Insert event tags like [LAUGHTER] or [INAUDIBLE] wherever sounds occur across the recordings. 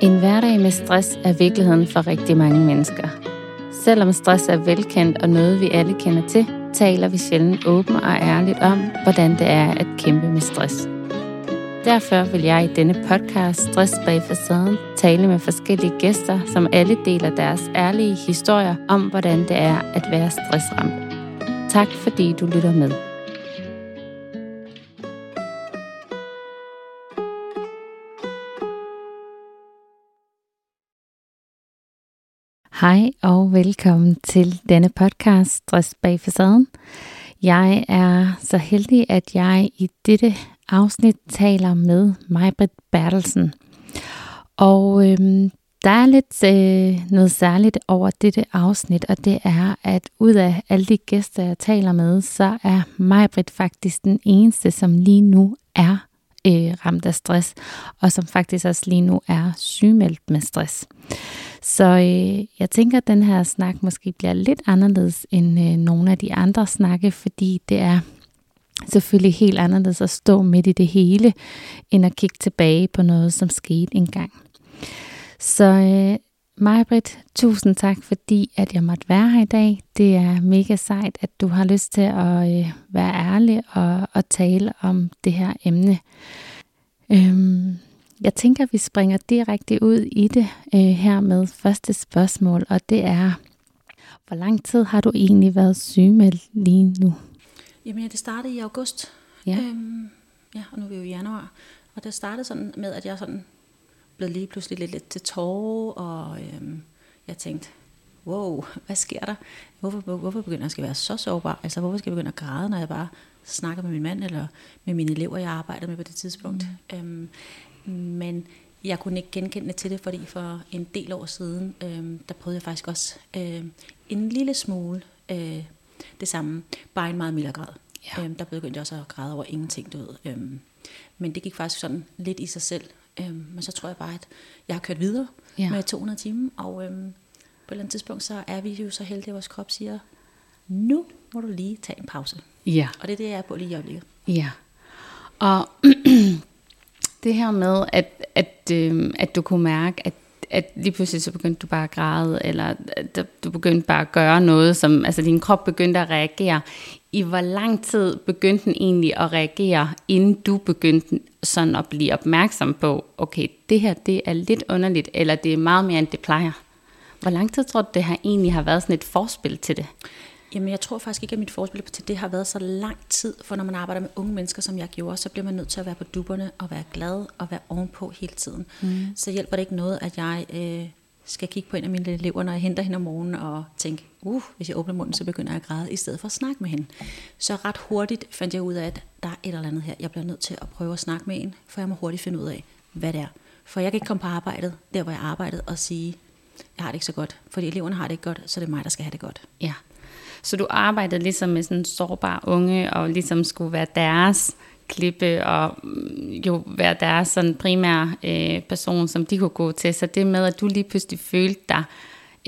En hverdag med stress er virkeligheden for rigtig mange mennesker. Selvom stress er velkendt og noget, vi alle kender til, taler vi sjældent åbent og ærligt om, hvordan det er at kæmpe med stress. Derfor vil jeg i denne podcast Stress bag facaden tale med forskellige gæster, som alle deler deres ærlige historier om, hvordan det er at være stressramt. Tak fordi du lytter med. Hej og velkommen til denne podcast Stress bag facaden. Jeg er så heldig, at jeg i dette afsnit taler med Majbrit Bertelsen. Og øhm, der er lidt øh, noget særligt over dette afsnit, og det er, at ud af alle de gæster, jeg taler med, så er Majbrit faktisk den eneste, som lige nu er øh, ramt af stress, og som faktisk også lige nu er sygemeldt med stress. Så øh, jeg tænker, at den her snak måske bliver lidt anderledes end øh, nogle af de andre snakke, fordi det er selvfølgelig helt anderledes at stå midt i det hele, end at kigge tilbage på noget, som skete engang. Så øh, Majbrit, tusind tak, fordi at jeg måtte være her i dag. Det er mega sejt, at du har lyst til at øh, være ærlig og, og tale om det her emne. Øhm, jeg tænker, at vi springer direkte ud i det øh, her med første spørgsmål, og det er, hvor lang tid har du egentlig været sygemeldt lige nu? Jamen ja, det startede i august. Ja. Øhm, ja, og nu er vi jo i januar. Og det startede sådan med, at jeg sådan blev lige pludselig lidt, lidt til tårer, og øhm, jeg tænkte, wow, [LAUGHS] hvad sker der? Hvorfor, hvor, hvorfor begynder jeg at være så sårbar? Altså, hvorfor skal jeg begynde at græde, når jeg bare snakker med min mand, eller med mine elever, jeg arbejdede med på det tidspunkt? Mm. Øhm, men jeg kunne ikke genkende til det, fordi for en del år siden, øhm, der prøvede jeg faktisk også øh, en lille smule øh, det samme, bare en meget mildere grad. Ja. Øhm, der begyndte jeg også at græde over ingenting, du ved. Øhm, men det gik faktisk sådan lidt i sig selv. Øhm, men så tror jeg bare, at jeg har kørt videre ja. med 200 timer, og øhm, på et eller andet tidspunkt, så er vi jo så heldige, at vores krop siger, nu må du lige tage en pause. Ja. Og det er det, jeg er på lige i øjeblikket. Ja. Og [CLEARS THROAT] det her med, at, at, øh, at du kunne mærke, at at lige pludselig så begyndte du bare at græde, eller at du begyndte bare at gøre noget, som, altså din krop begyndte at reagere. I hvor lang tid begyndte den egentlig at reagere, inden du begyndte sådan at blive opmærksom på, okay, det her det er lidt underligt, eller det er meget mere end det plejer? Hvor lang tid tror du, det her egentlig har været sådan et forspil til det? Jamen, jeg tror faktisk ikke, at mit forspil til det har været så lang tid, for når man arbejder med unge mennesker, som jeg gjorde, så bliver man nødt til at være på duberne og være glad og være ovenpå hele tiden. Mm. Så hjælper det ikke noget, at jeg øh, skal kigge på en af mine elever, når jeg henter hende om morgenen og tænke, uh, hvis jeg åbner munden, så begynder jeg at græde, i stedet for at snakke med hende. Så ret hurtigt fandt jeg ud af, at der er et eller andet her. Jeg bliver nødt til at prøve at snakke med en, for jeg må hurtigt finde ud af, hvad det er. For jeg kan ikke komme på arbejdet, der hvor jeg arbejdede, og sige, jeg har det ikke så godt. Fordi eleverne har det ikke godt, så det er mig, der skal have det godt. Ja. Så du arbejdede ligesom med sådan en sårbar unge, og ligesom skulle være deres klippe, og jo være deres sådan primære øh, person, som de kunne gå til. Så det med, at du lige pludselig følte dig,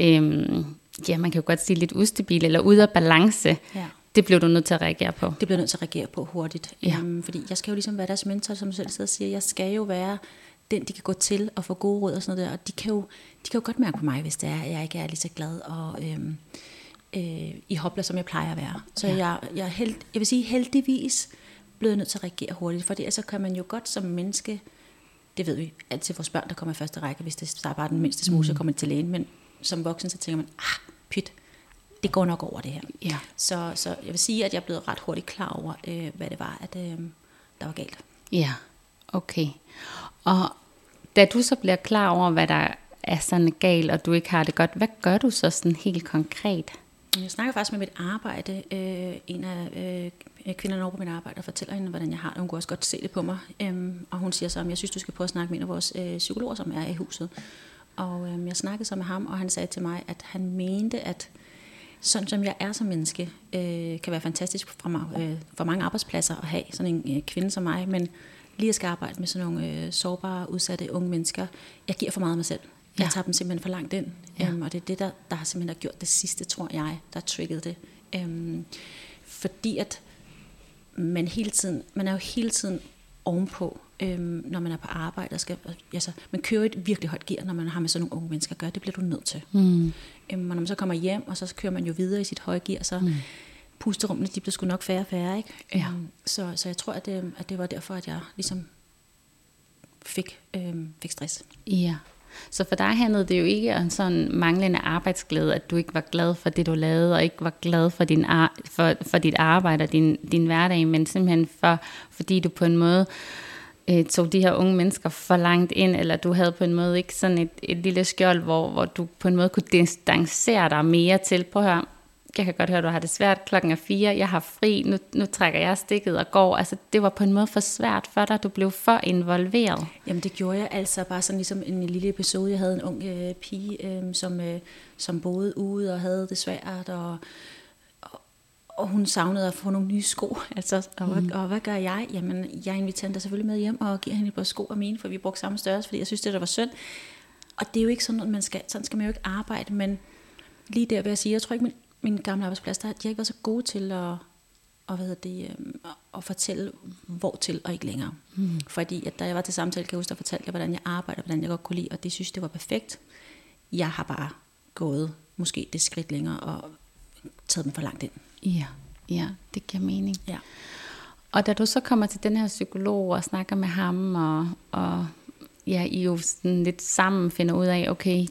øh, ja, man kan jo godt sige lidt ustabil, eller ude af balance, ja. det blev du nødt til at reagere på. Det blev nødt til at reagere på hurtigt. Ja. Um, fordi jeg skal jo ligesom være deres mentor, som selv sidder og siger. Jeg skal jo være den, de kan gå til og få gode råd og sådan noget der. Og de kan jo, de kan jo godt mærke på mig, hvis det er, at jeg ikke er lige så glad og... Øhm, øh, i hopla, som jeg plejer at være. Så ja. jeg, jeg, held, jeg vil sige heldigvis blevet nødt til at reagere hurtigt, for så kan man jo godt som menneske, det ved vi altid vores børn, der kommer i første række, hvis det er bare den mindste smule, mm. så kommer til lægen, men som voksen, så tænker man, ah, pyt, det går nok over det her. Ja. Så, så jeg vil sige, at jeg er blevet ret hurtigt klar over, øh, hvad det var, at øh, der var galt. Ja, okay. Og da du så bliver klar over, hvad der er sådan galt, og du ikke har det godt, hvad gør du så sådan helt konkret? Jeg snakker faktisk med mit arbejde. Øh, en af øh, kvinderne over på mit arbejde og fortæller hende, hvordan jeg har det. Hun kunne også godt se det på mig. Øhm, og hun siger så, at jeg synes, du skal prøve at snakke med en af vores øh, psykologer, som er i huset. Og øh, jeg snakkede så med ham, og han sagde til mig, at han mente, at sådan som jeg er som menneske, øh, kan være fantastisk for, mig, øh, for mange arbejdspladser at have sådan en øh, kvinde som mig. Men lige at skal arbejde med sådan nogle øh, sårbare, udsatte unge mennesker, jeg giver for meget af mig selv. Jeg ja. tager dem simpelthen for langt ind. Ja. Øhm, og det er det, der, der har simpelthen gjort det sidste, tror jeg, der triggede det. Øhm, fordi at man hele tiden, man er jo hele tiden ovenpå, øhm, når man er på arbejde. Og skal, altså, man kører et virkelig højt gear, når man har med sådan nogle unge mennesker at gøre. Det bliver du nødt til. Mm. Øhm, og når man så kommer hjem, og så kører man jo videre i sit høje gear, så mm. pusterummene, de bliver sgu nok færre og færre. Ikke? Ja. Øhm, så, så jeg tror, at det, at det var derfor, at jeg ligesom fik, øhm, fik stress. Ja. Så for dig handlede det jo ikke om sådan manglende arbejdsglæde, at du ikke var glad for det, du lavede, og ikke var glad for, din ar- for, for dit arbejde og din, din hverdag, men simpelthen for, fordi du på en måde øh, tog de her unge mennesker for langt ind, eller du havde på en måde ikke sådan et, et lille skjold, hvor, hvor du på en måde kunne distancere dig mere til, prøv at høre, jeg kan godt høre, at du har det svært, klokken er fire, jeg har fri, nu, nu trækker jeg stikket og går. Altså, det var på en måde for svært for dig, du blev for involveret. Jamen, det gjorde jeg altså bare sådan ligesom en lille episode. Jeg havde en ung øh, pige, øh, som, øh, som boede ude og havde det svært, og, og, og hun savnede at få nogle nye sko. [LAUGHS] Altså, og, mm. og, og hvad gør jeg? Jamen, jeg inviterer hende selvfølgelig med hjem og giver hende et par sko af mine, for vi brugte samme størrelse, fordi jeg synes, det der var synd. Og det er jo ikke sådan, at man skal, sådan skal man jo ikke arbejde, men lige der vil jeg sige, jeg tror ikke, min min gamle arbejdsplads, der, de har ikke været så gode til at, og hvad det, øh, at fortælle, hvor til og ikke længere. Mm. Fordi at da jeg var til samtale, kan jeg huske, der fortalte jeg, hvordan jeg arbejder, hvordan jeg godt kunne lide, og det synes det var perfekt. Jeg har bare gået måske det skridt længere og taget dem for langt ind. Ja, ja det giver mening. Ja. Og da du så kommer til den her psykolog og snakker med ham, og, og ja, I jo sådan lidt sammen finder ud af, okay,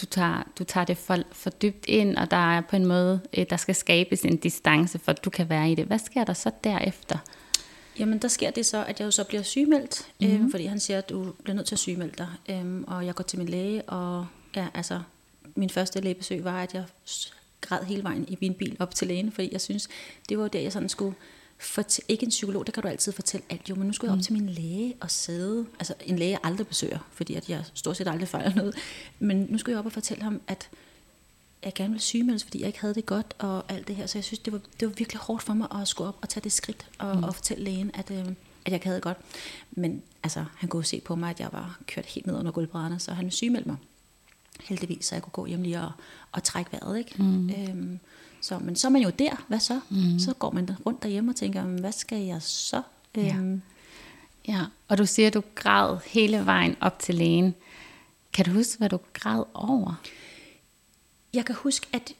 du tager, du tager det for, for dybt ind, og der er på en måde, øh, der skal skabes en distance, for at du kan være i det. Hvad sker der så derefter? Jamen, der sker det så, at jeg jo så bliver sygemeldt, mm-hmm. øh, fordi han siger, at du bliver nødt til at sygemelde dig. Øh, og jeg går til min læge, og ja, altså, min første lægebesøg var, at jeg græd hele vejen i min bil op til lægen, fordi jeg synes, det var der, jeg sådan skulle for ikke en psykolog, der kan du altid fortælle alt jo, men nu skulle jeg op mm. til min læge og sidde, altså en læge jeg aldrig besøger, fordi at jeg stort set aldrig fejler noget, men nu skulle jeg op og fortælle ham, at jeg gerne ville sygemeldes, fordi jeg ikke havde det godt og alt det her, så jeg synes, det var, det var virkelig hårdt for mig at skulle op og tage det skridt og, mm. og fortælle lægen, at, øh, at jeg ikke havde det godt. Men altså, han kunne se på mig, at jeg var kørt helt ned under gulvbrædderne, så han sygemeldte mig heldigvis, så jeg kunne gå hjem lige og, og trække vejret. Ikke? Mm. Øhm, så, men så er man jo der, hvad så? Mm. Så går man rundt derhjemme og tænker, hvad skal jeg så? Ja. Øhm. ja, og du siger, at du græd hele vejen op til lægen. Kan du huske, hvad du græd over? Jeg kan huske, at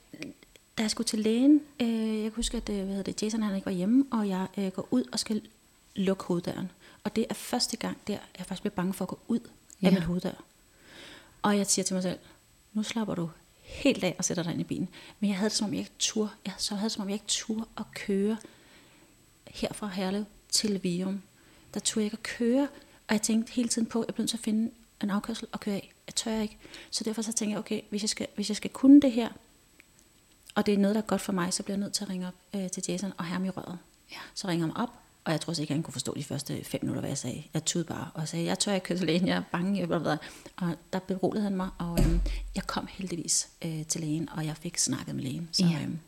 da jeg skulle til lægen, øh, jeg kan huske, at øh, hvad hedder det, Jason han ikke var hjemme, og jeg øh, går ud og skal lukke hoveddøren. Og det er første gang der, jeg faktisk bliver bange for at gå ud ja. af min hoveddør. Og jeg siger til mig selv, nu slapper du helt af og sætter dig ind i bilen. Men jeg havde det som om, jeg ikke tur. Jeg så havde det som om, jeg ikke tur at køre her fra Herlev til Virum. Der turde jeg ikke at køre, og jeg tænkte hele tiden på, at jeg blev nødt til at finde en afkørsel og køre af. Jeg tør ikke. Så derfor så tænkte jeg, okay, hvis jeg skal, hvis jeg skal kunne det her, og det er noget, der er godt for mig, så bliver jeg nødt til at ringe op øh, til Jason og have ham i røret. Ja. Så ringer han op, og jeg tror ikke, han kunne forstå de første fem minutter, hvad jeg sagde. Jeg tudede bare og sagde, jeg tør ikke køre til lægen, jeg er bange. Jeg ved, og der beroligede han mig, og øhm, jeg kom heldigvis øh, til lægen, og jeg fik snakket med lægen. Så, ja. øhm,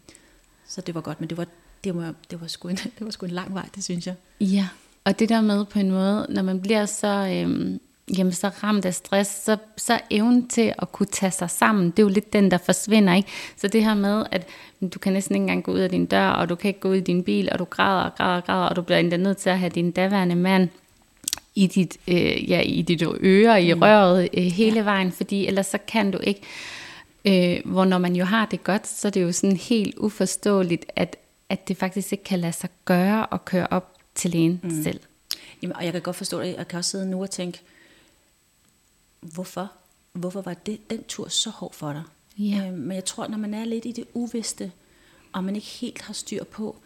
så det var godt, men det var, det var, det var, sgu en, [LAUGHS] det var sgu en lang vej, det synes jeg. Ja, og det der med på en måde, når man bliver så... Øhm jamen så ramt af stress, så, så evnen til at kunne tage sig sammen, det er jo lidt den, der forsvinder. Ikke? Så det her med, at du kan næsten ikke engang gå ud af din dør, og du kan ikke gå ud i din bil, og du græder og græder og græder, og du bliver endda nødt til at have din daværende mand i dit, øh, ja, i dit øre, i mm. røret øh, hele ja. vejen, fordi ellers så kan du ikke. Øh, hvor når man jo har det godt, så er det jo sådan helt uforståeligt, at, at det faktisk ikke kan lade sig gøre at køre op til lægen mm. selv. Jamen, og jeg kan godt forstå det. Jeg kan også sidde nu og tænke, hvorfor? Hvorfor var det, den tur så hård for dig? Ja. Øh, men jeg tror, når man er lidt i det uvidste, og man ikke helt har styr på,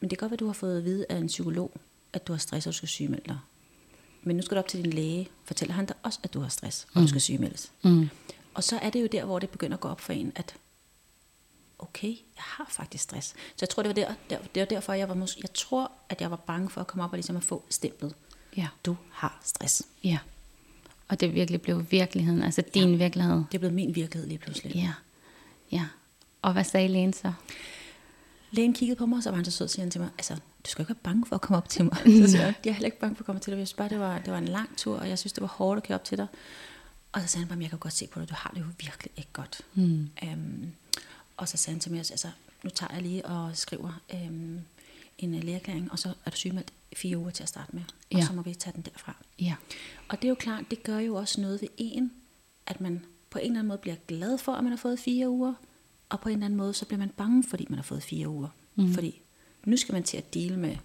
men det kan godt være, at du har fået at vide af en psykolog, at du har stress, og du skal sygemelde dig. Men nu skal du op til din læge. Fortæller han dig også, at du har stress, og mm. du skal sygemeldes. Mm. Og så er det jo der, hvor det begynder at gå op for en, at okay, jeg har faktisk stress. Så jeg tror, det var, der, der, det var derfor, jeg var måske, jeg tror, at jeg var bange for at komme op og ligesom at få stemplet. Ja. Du har stress. Ja. Og det virkelig blev virkeligheden, altså din ja, virkelighed. Det blev min virkelighed lige pludselig. Ja, ja. Og hvad sagde lægen så? Lægen kiggede på mig, og så var han så sød, siger han til mig, altså, du skal ikke være bange for at komme op til mig. [LAUGHS] så siger jeg, jeg er heller ikke bange for at komme til dig. Jeg synes bare, det var, det var en lang tur, og jeg synes, det var hårdt at køre op til dig. Og så sagde han bare, jeg kan godt se på dig, du har det jo virkelig ikke godt. Mm. Um, og så sagde han til mig, altså, nu tager jeg lige og skriver um, en lægeerklæring, og så er du sygemeldt fire uger til at starte med, og Ja. så må vi tage den derfra. Ja. Og det er jo klart, det gør jo også noget ved en, at man på en eller anden måde bliver glad for, at man har fået fire uger, og på en eller anden måde, så bliver man bange, fordi man har fået fire uger. Mm. Fordi nu skal man til at dele med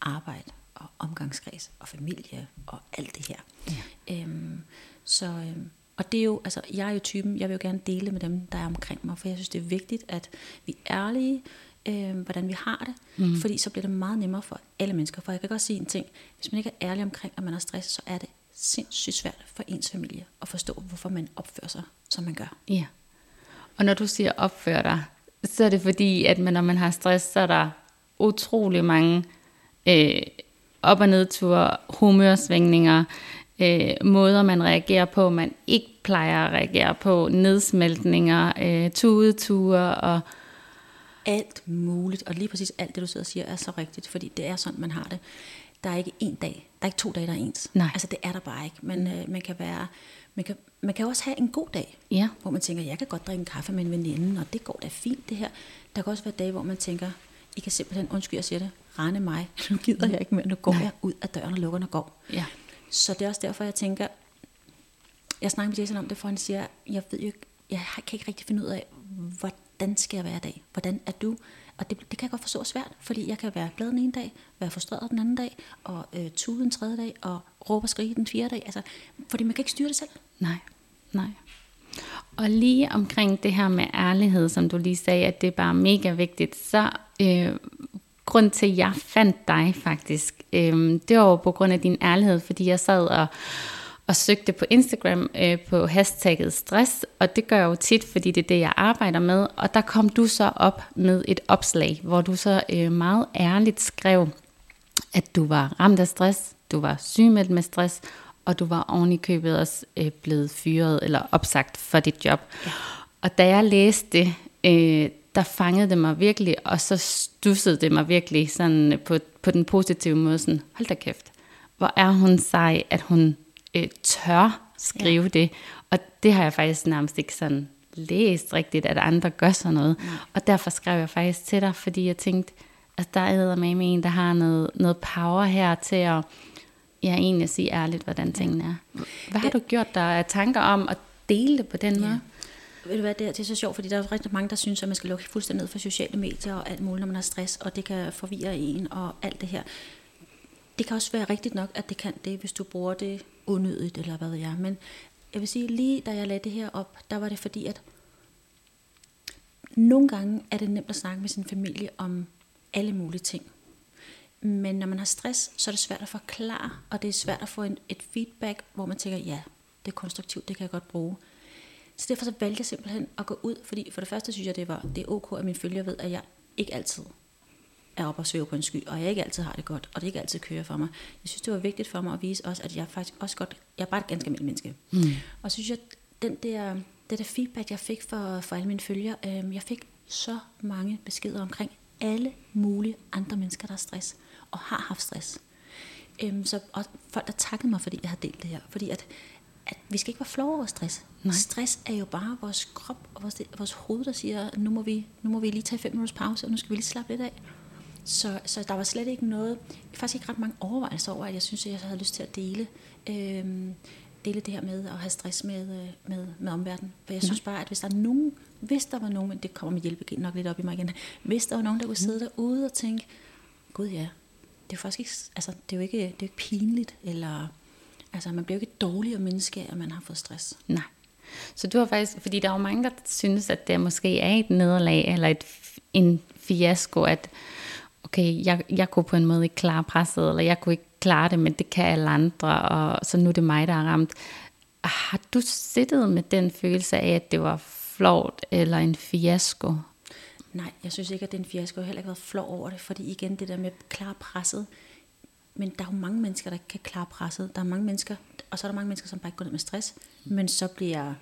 arbejde og omgangskreds og familie og alt det her. Ja. Øhm, så, øhm, og det er jo, altså jeg er jo typen, jeg vil jo gerne dele med dem, der er omkring mig, for jeg synes, det er vigtigt, at vi er ærlige, øh, hvordan vi har det, mm. fordi så bliver det meget nemmere for alle mennesker. For jeg kan godt sige en ting, hvis man ikke er ærlig omkring, at man har stress, så er det sindssygt svært for ens familie at forstå, hvorfor man opfører sig, som man gør. Ja. Og når du siger opfør dig, så er det fordi, at man, når man har stress, så er der utrolig mange øh, op- og nedture, humørsvingninger, øh, måder man reagerer på, man ikke plejer at reagere på, nedsmeltninger, øh, tudeture og alt muligt, og lige præcis alt det, du sidder og siger, er så rigtigt, fordi det er sådan, man har det. Der er ikke en dag, der er ikke to dage, der er ens. Nej. Altså, det er der bare ikke. Men øh, man kan være, man kan, man kan også have en god dag, ja, hvor man tænker, jeg kan godt drikke en kaffe med en veninde, og det går da fint, det her. Der kan også være dage, hvor man tænker, I kan simpelthen, undskyld, jeg siger det, rende mig, [LAUGHS] nu gider jeg ikke mere, nu går Nej. jeg ud af døren og lukker den og går. ja, Så det er også derfor, jeg tænker, jeg snakker med Jason om det, for han siger, jeg ved jo ikke, jeg kan ikke rigtig finde ud af, hvordan skal jeg være i dag? Hvordan er du? Og det, det kan jeg godt forstå er svært, fordi jeg kan være glad den ene dag, være frustreret den anden dag, og øh, tude den tredje dag, og råbe og skrige den fjerde dag. Altså, fordi man kan ikke styre det selv. nej, nej. Og lige omkring det her med ærlighed, som du lige sagde, at det er bare mega vigtigt, så øh, grund til, at jeg fandt dig faktisk, øh, det var på grund af din ærlighed, fordi jeg sad og, og søgte på Instagram øh, på hashtagget stress, og det gør jeg jo tit, fordi det er det, jeg arbejder med, og der kom du så op med et opslag, hvor du så øh, meget ærligt skrev, at du var ramt af stress, du var sygemeldt med stress, og du var oven i købet også øh, blevet fyret eller opsagt for dit job. Ja. Og da jeg læste det, øh, der fangede det mig virkelig, og så stussede det mig virkelig sådan på, på den positive måde, sådan, hold da kæft, hvor er hun sej, at hun øh, tør skrive ja. det. Og det har jeg faktisk nærmest ikke sådan læst rigtigt, at andre gør sådan noget. Ja. Og derfor skrev jeg faktisk til dig, fordi jeg tænkte, at der er med en, der har noget, noget power her til at ja, egentlig sige ærligt, hvordan tingene er. Hvad har du gjort dig af tanker om at dele det på den måde? Ved du hvad, det er, det er så sjovt, fordi der er rigtig mange, der synes, at man skal lukke fuldstændig ned for sociale medier og alt muligt, når man har stress, og det kan forvirre en og alt det her. Det kan også være rigtigt nok, at det kan det, hvis du bruger det unødigt, eller hvad ved jeg. Men jeg vil sige, lige da jeg lagde det her op, der var det fordi, at nogle gange er det nemt at snakke med sin familie om alle mulige ting. Men når man har stress, så er det svært at forklare, og det er svært at få en, et feedback, hvor man tænker, ja, det er konstruktivt, det kan jeg godt bruge. Så derfor så valgte jeg simpelthen at gå ud, fordi for det første synes jeg, det, var, det er ok, at mine følgere ved, at jeg ikke altid er oppe og svæve på en sky, og jeg ikke altid har det godt, og det ikke altid kører for mig. Jeg synes, det var vigtigt for mig at vise også, at jeg faktisk også godt, jeg er bare et ganske almindeligt menneske. Mm. Og så synes jeg, den der, det der feedback, jeg fik for, for alle mine følgere, øh, jeg fik så mange beskeder omkring alle mulige andre mennesker, der har stress, og har haft stress. Øhm, så, og folk, der takkede mig, fordi jeg har delt det her. Fordi at, at vi skal ikke være flove over stress. Nej. Stress er jo bare vores krop og vores, vores hoved, der siger, nu må, vi, nu må vi lige tage fem minutters pause, og nu skal vi lige slappe lidt af. Så, så der var slet ikke noget, faktisk ikke ret mange overvejelser over, at jeg synes, at jeg havde lyst til at dele, øhm, dele det her med at have stress med, øh, med, med omverdenen. For jeg synes bare, at hvis der er nogen, hvis der var nogen, men det kommer med hjælp nok lidt op i mig igen, hvis der var nogen, der kunne sidde derude og tænke, gud ja, det er faktisk ikke, altså, det er jo ikke, det er jo ikke pinligt, eller, altså, man bliver jo ikke et dårligere menneske, at man har fået stress. Nej. Så du har faktisk, fordi der er jo mange, der synes, at det måske er et nederlag, eller et, en fiasko, at okay, jeg, jeg kunne på en måde ikke klare presset, eller jeg kunne ikke klare det, men det kan alle andre, og så nu er det mig, der er ramt. Har du siddet med den følelse af, at det var flot eller en fiasko? Nej, jeg synes ikke, at det er en fiasko. Jeg har heller ikke været flov over det, fordi igen, det der med klare presset, men der er jo mange mennesker, der ikke kan klare presset. Der er mange mennesker, og så er der mange mennesker, som bare ikke går ned med stress, men så bliver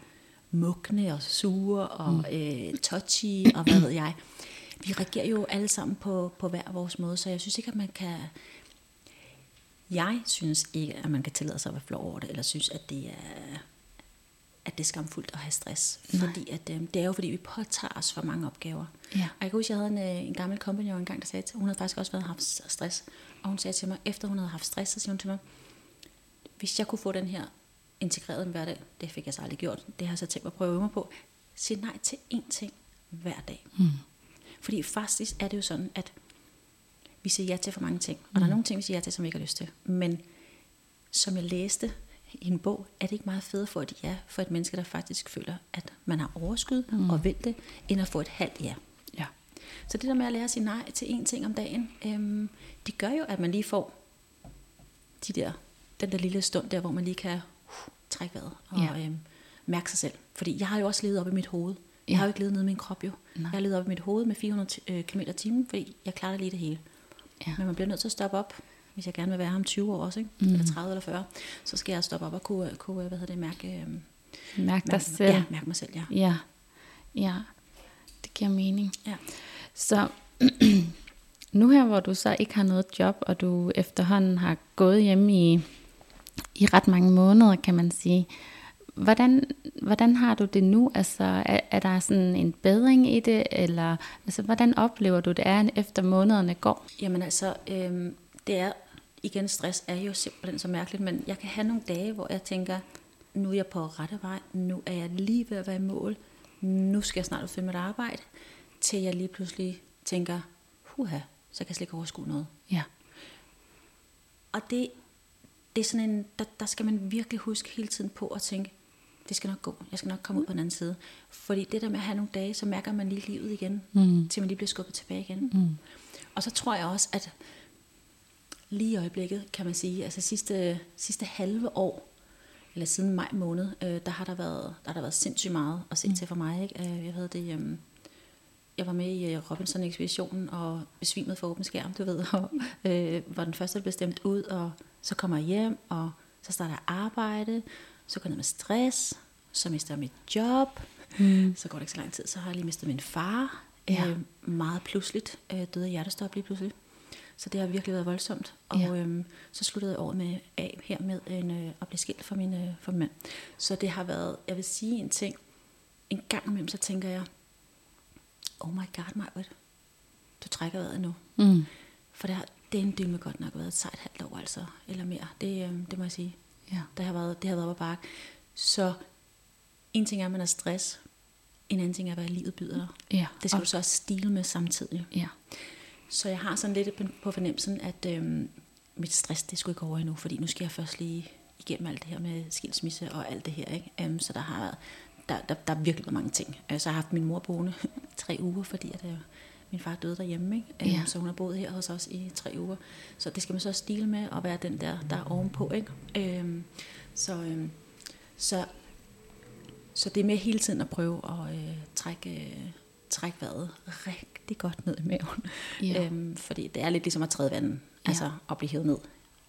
mugne og sure og mm. øh, touchy og hvad ved jeg. Vi reagerer jo alle sammen på, på hver vores måde, så jeg synes ikke, at man kan... Jeg synes ikke, at man kan tillade sig at være flov over det, eller synes, at det er, at det er skamfuldt at have stress. Nej. Fordi at, øh, det er jo fordi, vi påtager os for mange opgaver. Ja. Og jeg kan huske, jeg havde en, øh, en gammel kompagnon engang, der sagde til, hun havde faktisk også været haft stress. Og hun sagde til mig, efter hun havde haft stress, så siger hun til mig, hvis jeg kunne få den her integreret i hverdag, det fik jeg så aldrig gjort, det har jeg så tænkt mig at prøve at øve mig på, sige nej til én ting hver dag. Mm. Fordi faktisk er det jo sådan, at vi siger ja til for mange ting. Og mm. der er nogle ting, vi siger ja til, som vi ikke har lyst til. Men som jeg læste i en bog, er det ikke meget fedt for et ja for et menneske, der faktisk føler, at man har overskud mm. og vil det, end at få et halvt ja. Ja. Så det der med at lære at sige nej til én ting om dagen, øhm, det gør jo, at man lige får de der, den der lille stund der, hvor man lige kan uh, trække vejret og Ja. øhm, mærke sig selv. Fordi jeg har jo også levet op i mit hoved. Jeg har jo ikke levet nede i min krop jo. Nej. Jeg har levet op i mit hoved med 400 ti- øh, km i timen, fordi jeg klarer lige det hele. Ja. Men man bliver nødt til at stoppe op, hvis jeg gerne vil være her om 20 år også, ikke? Mm. eller 30 eller 40, så skal jeg stoppe op og kunne, kunne hvad hedder det, mærke, øhm, Mærk dig mærke, selv. ja, mærke mig selv. Ja. Ja, ja, det giver mening. Ja. Så [CLEARS THROAT] nu her, hvor du så ikke har noget job, og du efterhånden har gået hjemme i, i ret mange måneder, kan man sige, hvordan, hvordan har du det nu? Altså, er, er der sådan en bedring i det, eller altså, hvordan oplever du det er, efter månederne går? Jamen altså, øhm, det er, igen stress er jo simpelthen så mærkeligt, men jeg kan have nogle dage, hvor jeg tænker, nu er jeg på rette vej, nu er jeg lige ved at være i mål, nu skal jeg snart ud finde mit arbejde, til jeg lige pludselig tænker, huha, så kan jeg slet ikke overskue noget. Ja, Og det, det er sådan en, der, der skal man virkelig huske hele tiden på at tænke, det skal nok gå, jeg skal nok komme ud på den anden side. Fordi det der med at have nogle dage, så mærker man lige livet igen, Mm. til man lige bliver skubbet tilbage igen. Mm. Og så tror jeg også, at lige i øjeblikket, kan man sige, altså sidste, sidste halve år, eller siden maj måned, øh, der, har der, været, der har der været sindssygt meget at se mm. til for mig. Ikke? Øh, jeg ved det, øh, jeg var med i øh, Robinson-ekspeditionen og besvimede for åben skærm, du ved, [LAUGHS] og øh, var den første, der blev stemt ud, og så kommer jeg hjem, og så starter jeg arbejde, så går jeg ned med stress, så mister jeg mit job, Mm. så går det ikke så lang tid, så har jeg lige mistet min far, Ja. øh, meget pludseligt, øh, døde af hjertestop lige pludselig. Så det har virkelig været voldsomt. Og Ja. øhm, så sluttede jeg året med af her med en, øh, at blive skilt fra min, øh, fra min mand. Så det har været, jeg vil sige en ting, en gang imellem, så tænker jeg, oh my god, Majbert, du trækker vejret nu. Mm. For det har det er en dymme godt nok været et sejt halvt år, altså, eller mere. Det, øh, det må jeg sige. Ja. Det har været, det har været op bakke. Så en ting er, at man er stress. En anden ting er, hvad livet byder dig. Ja. Det skal og, du så også stile med samtidig. ja. Så jeg har sådan lidt på, fornemmelsen, at øhm, mit stress, det skulle ikke over endnu, fordi nu skal jeg først lige igennem alt det her med skilsmisse og alt det her. Ikke? Um, så der har været, der, der, der er virkelig været mange ting. Så har jeg haft min mor boende [LAUGHS] tre uger, fordi at, uh, min far døde derhjemme. Ikke? Um, Ja. Så hun har boet her hos os i tre uger. Så det skal man så stile med og være den der, der er ovenpå. Ikke? Um, så, um, så, så det er med hele tiden at prøve at uh, trække, uh, trække vejret rigtig godt ned i maven. Ja. [LAUGHS] Øhm, fordi det er lidt ligesom at træde vandet, Ja. altså at blive hævet ned,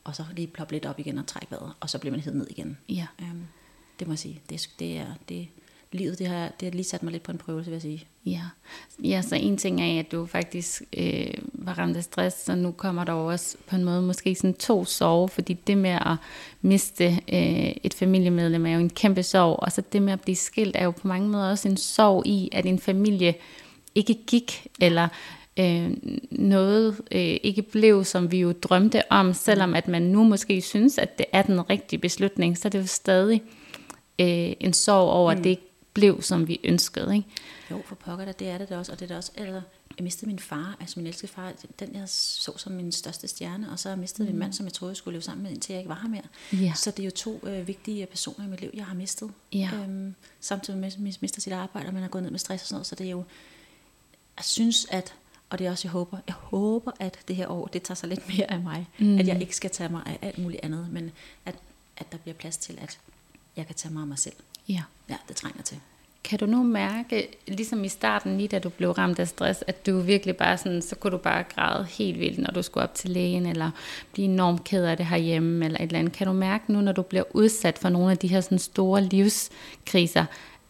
og så lige ploppe lidt op igen og trække vejret, og så bliver man hævet ned igen. Ja. Øhm, det må jeg sige, det, det er, det, livet det har, det har lige sat mig lidt på en prøvelse, vil jeg sige. Ja. ja, så en ting er, at du faktisk øh, var ramt af stress, så nu kommer der også på en måde måske sådan to sorger, fordi det med at miste øh, et familiemedlem er jo en kæmpe sorg, og så det med at blive skilt er jo på mange måder også en sorg i, at en familie ikke gik, eller øh, noget øh, ikke blev, som vi jo drømte om, selvom at man nu måske synes, at det er den rigtige beslutning, så er det jo stadig øh, en sorg over, mm. at det ikke blev, som vi ønskede. Ikke? Jo, for pokker da, det er det da også, og det er da også, eller, jeg mistede min far, altså min elskede far, den jeg så som min største stjerne, og så mistet mm. min mand, som jeg troede, jeg skulle leve sammen med, indtil jeg ikke var her mere. Ja. Så det er jo to øh, vigtige personer i mit liv, jeg har mistet. Ja. Øhm, samtidig med, at man mister sit arbejde, og man har gået ned med stress og sådan noget, så det er jo, jeg synes, at, og det er også, jeg håber, jeg håber, at det her år, det tager sig lidt mere af mig, mm. at jeg ikke skal tage mig af alt muligt andet, men at, at der bliver plads til, at jeg kan tage mig af mig selv. Ja. Ja, det trænger til. Kan du nu mærke, ligesom i starten, lige da du blev ramt af stress, at du virkelig bare sådan, så kunne du bare græde helt vildt, når du skulle op til lægen, eller blive enormt ked af det herhjemme, eller et eller andet. Kan du mærke nu, når du bliver udsat for nogle af de her sådan store livskriser,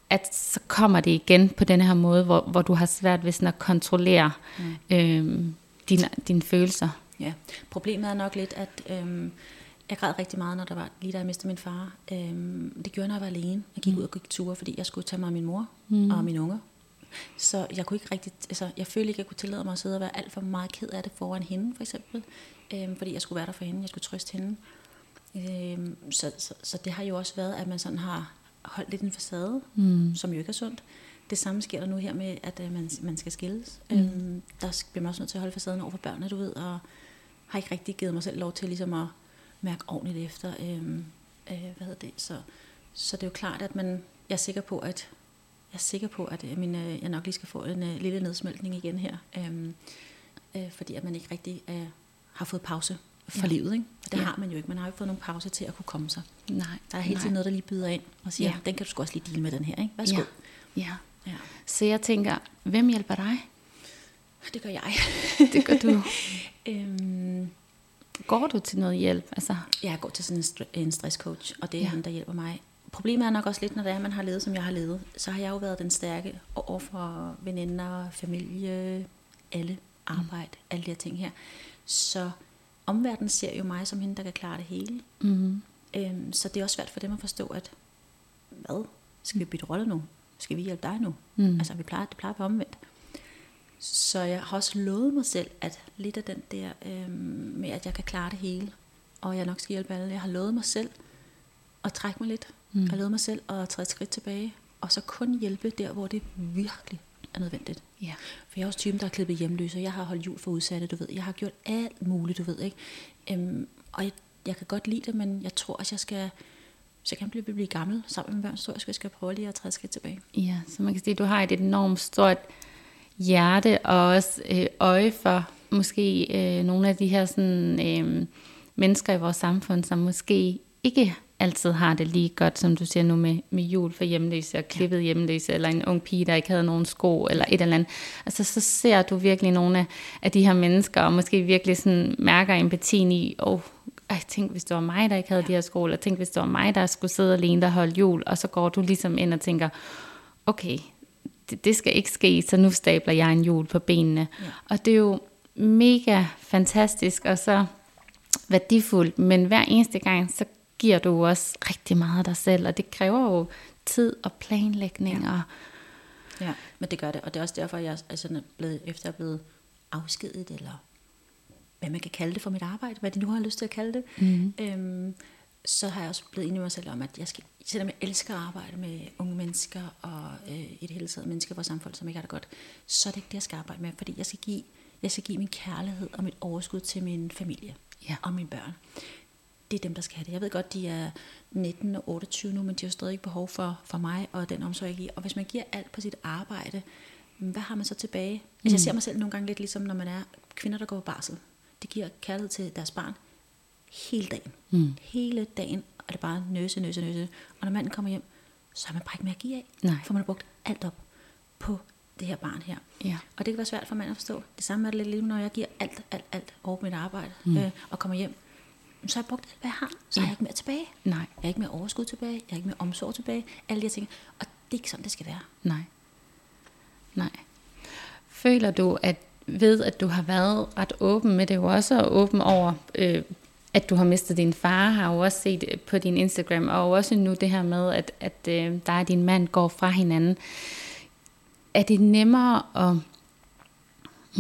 at så kommer det igen på den her måde, hvor, hvor du har svært ved sådan at kontrollere mm. øhm, dine, dine følelser? Ja, problemet er nok lidt, at øhm, Jeg græd rigtig meget, når der var, lige da jeg mistede min far. Øhm, det gjorde jeg, når jeg var alene. Jeg gik mm. ud og gik ture, fordi jeg skulle tage mig af min mor mm. og mine unger. Så jeg kunne ikke rigtig, altså, jeg følte ikke, at jeg kunne tillade mig at sidde og være alt for meget ked af det foran hende, for eksempel. Øhm, fordi jeg skulle være der for hende, jeg skulle trøste hende. Øhm, så, så, så, det har jo også været, at man sådan har holdt lidt en facade, mm. som jo ikke er sundt. Det samme sker der nu her med, at øh, man, man skal skilles. Mm. Øhm, der bliver man også nødt til at holde facaden over for børnene, du ved, og har ikke rigtig givet mig selv lov til ligesom at mærke ordentligt efter. Øhm, øh, hvad hedder det? Så, så det er jo klart, at man, jeg er sikker på, at jeg er sikker på, at øh, min, øh, jeg nok lige skal få en uh, lille nedsmeltning igen her. Øhm, øh, fordi at man ikke rigtig øh, har fået pause for ja. livet. Ikke? Og det ja. har man jo ikke. Man har jo ikke fået nogen pause til at kunne komme sig. Nej. Der er hele tiden noget, der lige byder ind og siger, ja. den kan du sgu også lige dele med den her. Ikke? Værsgo. Ja. ja. ja. Så jeg tænker, hvem hjælper dig? Det gør jeg. det gør du. [LAUGHS] øhm, går du til noget hjælp? Altså? Jeg går til sådan en, en stresscoach, og det er ja. han, der hjælper mig. Problemet er nok også lidt, når det er, man har levet, som jeg har levet, så har jeg jo været den stærke over for veninder, familie, alle arbejde, mm. alle de her ting her. Så omverdenen ser jo mig som hende, der kan klare det hele. Mm. Øhm, så det er også svært for dem at forstå, at hvad? Skal vi bytte rolle nu? Skal vi hjælpe dig nu? Mm. Altså, vi plejer, det plejer at være omvendt. Så jeg har også lovet mig selv, at lidt af den der øhm, med, at jeg kan klare det hele, og jeg nok skal hjælpe alle, jeg har lovet mig selv at trække mig lidt. Mm. Jeg har lovet mig selv at træde et skridt tilbage, og så kun hjælpe der, hvor det virkelig er nødvendigt. Ja. For jeg er også typen, der har klippet hjemløse, og jeg har holdt jul for udsatte, du ved. Jeg har gjort alt muligt, du ved, ikke? Øhm, og jeg, jeg kan godt lide det, men jeg tror også, jeg skal så kan blive, blive gammel sammen med børn, så jeg skal prøve lige at træde skridt tilbage. Ja, så man kan sige, at du har et enormt stort hjerte og også øh, øje for måske øh, nogle af de her sådan, øh, mennesker i vores samfund, som måske ikke altid har det lige godt, som du siger nu med, med jul for hjemløse og klippet ja. hjemløse, eller en ung pige, der ikke havde nogen sko, eller et eller andet. Altså så ser du virkelig nogle af, af de her mennesker, og måske virkelig sådan mærker empatien i, åh, oh, ej, tænk hvis det var mig, der ikke havde ja. de her sko, eller tænk hvis det var mig, der skulle sidde alene der holde jul, og så går du ligesom ind og tænker, okay, det, det skal ikke ske, så nu stabler jeg en jul på benene. Ja. Og det er jo mega fantastisk, og så værdifuldt, men hver eneste gang, så giver du også rigtig meget af dig selv, og det kræver jo tid og planlægning. Ja. Og ja, men det gør det, og det er også derfor, jeg er sådan blevet, efter jeg er blevet afskediget, eller hvad man kan kalde det for mit arbejde, hvad de nu har lyst til at kalde det, mm. øhm, så har jeg også blevet enig med mig selv om, at jeg skal, selvom jeg elsker at arbejde med unge mennesker, og øh, i det hele taget mennesker i vores samfund, som ikke har det godt, så er det ikke det, jeg skal arbejde med, fordi jeg skal give, jeg skal give min kærlighed og mit overskud til min familie ja. og mine børn det er dem, der skal have det. Jeg ved godt, de er 19 og 28 nu, men de har stadig ikke behov for, for mig og den omsorg, jeg giver. Og hvis man giver alt på sit arbejde, hvad har man så tilbage? Mm. Altså, jeg ser mig selv nogle gange lidt ligesom, når man er kvinder, der går på barsel. De giver kærlighed til deres barn hele dagen. Mm. Hele dagen er det bare nøse, nøse, nøse. Og når manden kommer hjem, så har man bare ikke mere at give af. Nej. For man har brugt alt op på det her barn her. Ja. Og det kan være svært for manden at forstå. Det samme er det lidt når jeg giver alt, alt, alt over på mit arbejde mm. øh, og kommer hjem så har jeg brugt alt, hvad jeg har. Så ja. har jeg ikke mere tilbage. Nej. Jeg har ikke mere overskud tilbage. Jeg har ikke mere omsorg tilbage. Alle de her ting. Og det er ikke sådan, det skal være. Nej. Nej. Føler du, at ved at du har været ret åben med det, jo også og åben over, øh, at du har mistet din far, har jo også set øh, på din Instagram, og også nu det her med, at, at øh, dig og din mand går fra hinanden. Er det nemmere at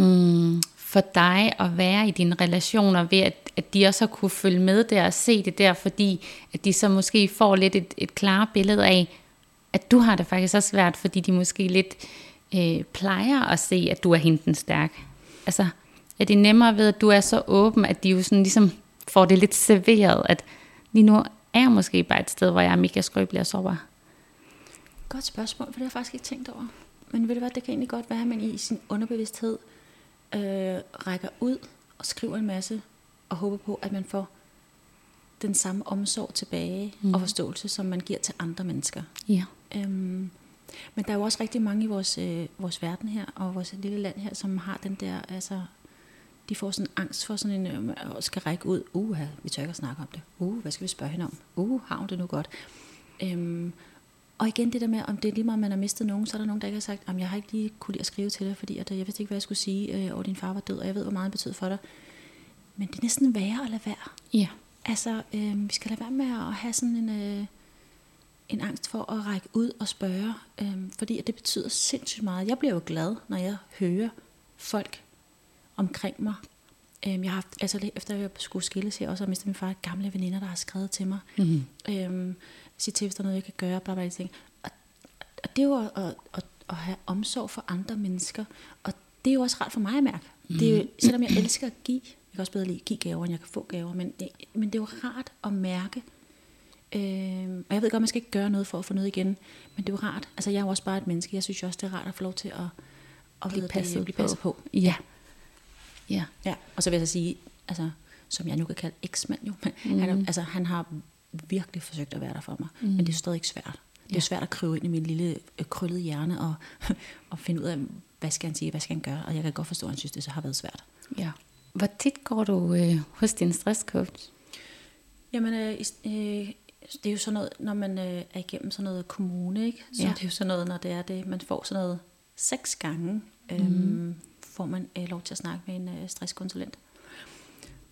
mm, for dig at være i dine relationer ved, at, at de også har kunne følge med der og se det der, fordi at de så måske får lidt et, et klart billede af, at du har det faktisk også svært, fordi de måske lidt øh, plejer at se, at du er henten stærk. Altså, er det nemmere ved, at du er så åben, at de jo sådan ligesom får det lidt serveret, at lige nu er jeg måske bare et sted, hvor jeg er mega skrøbelig og sårbar? Godt spørgsmål, for det har jeg faktisk ikke tænkt over. Men ved du hvad, det kan egentlig godt være, at man i sin underbevidsthed øh, rækker ud og skriver en masse, og håber på, at man får den samme omsorg tilbage mm. og forståelse, som man giver til andre mennesker. Ja. Øhm, men der er jo også rigtig mange i vores, øh, vores verden her, og vores lille land her, som har den der, altså, de får sådan angst for sådan en, øh, og skal række ud, uh, vi tør ikke at snakke om det, uh, hvad skal vi spørge hende om, uh, har hun det nu godt? Øhm, og igen det der med, om det er lige meget, man har mistet nogen, så er der nogen, der ikke har sagt, at jeg har ikke lige kunne lide at skrive til dig, fordi at, øh, jeg vidste ikke, hvad jeg skulle sige, øh, og din far var død, og jeg ved, hvor meget det betød for dig. Men det er næsten værre at lade være. Ja. Altså, øh, vi skal lade være med at have sådan en, øh, en angst for at række ud og spørge, øh, fordi at det betyder sindssygt meget. Jeg bliver jo glad, når jeg hører folk omkring mig. Øh, jeg har haft, altså efter jeg skulle skilles her, også har mistet min far, gamle veninder, der har skrevet til mig. Mm-hmm. Øh, sige til, hvis der er noget, jeg kan gøre, bla bla, ting. Og, og det er jo at, at, at, at have omsorg for andre mennesker, og det er jo også rart for mig at mærke. Mm. Det er jo, selvom jeg elsker at give, jeg kan også bedre lide at give gaver, end jeg kan få gaver, men det, men det er jo rart at mærke, øh, og jeg ved godt, man skal ikke gøre noget for at få noget igen, men det er jo rart, altså jeg er jo også bare et menneske, jeg synes jo også, det er rart at få lov til at, at blive, passet, det, blive passet på. på. Ja. Ja. Ja, og så vil jeg så sige, altså, som jeg nu kan kalde eksmand jo, [LAUGHS] men mm. han, altså, han har virkelig forsøgt at være der for mig, mm. men det er stadig svært. Det er ja. svært at kryve ind i min lille øh, krøllede hjerne og, [LAUGHS] og finde ud af, hvad skal han sige, hvad skal han gøre, og jeg kan godt forstå, at han synes, det så har været svært. Ja. Hvor tit går du øh, hos din stresscoach? Jamen, øh, øh, det er jo sådan noget, når man øh, er igennem sådan noget kommune, ikke? så ja. er det jo sådan noget, når det er det, man får sådan noget seks gange, øh, mm. Får man øh, lov til at snakke med en øh, stresskonsulent.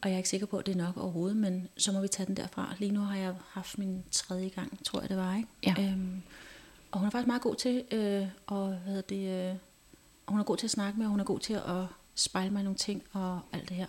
Og jeg er ikke sikker på, at det er nok overhovedet, men så må vi tage den derfra. Lige nu har jeg haft min tredje gang, tror jeg det var, ikke? Ja. Øhm, og hun er faktisk meget god til, øh, og hvad hedder det, øh, hun er god til at snakke med, og hun er god til at spejle mig nogle ting og alt det her.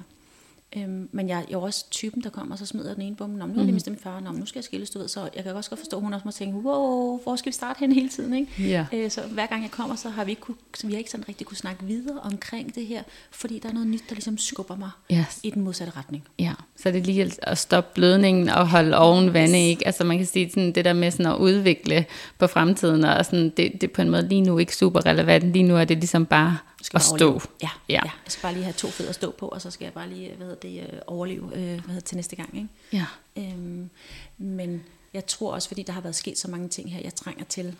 Øhm, men jeg, jeg er også typen, der kommer og så smider den ene bum. Nå, nu har jeg mistet min far. Nå, nu skal jeg skilles, du ved. Så jeg kan også godt forstå, at hun også må tænke, wow, hvor skal vi starte hen hele tiden? Ikke? Ja. Øh, så hver gang jeg kommer, så har vi ikke, kunne, så vi har ikke sådan rigtig kunne snakke videre omkring det her, fordi der er noget nyt, der ligesom skubber mig yes. i den modsatte retning. Ja, så det er lige at stoppe blødningen og holde oven vande, ikke? Altså man kan sige sådan, det der med sådan at udvikle på fremtiden, og sådan, det, det er på en måde lige nu ikke super relevant. Lige nu er det ligesom bare skal at stå. Ja, ja. ja, jeg skal bare lige have to fødder at stå på, og så skal jeg bare lige hvad hedder det, øh, overleve øh, hvad hedder til næste gang. Ikke? Ja. Øhm, men jeg tror også, fordi der har været sket så mange ting her, jeg trænger til,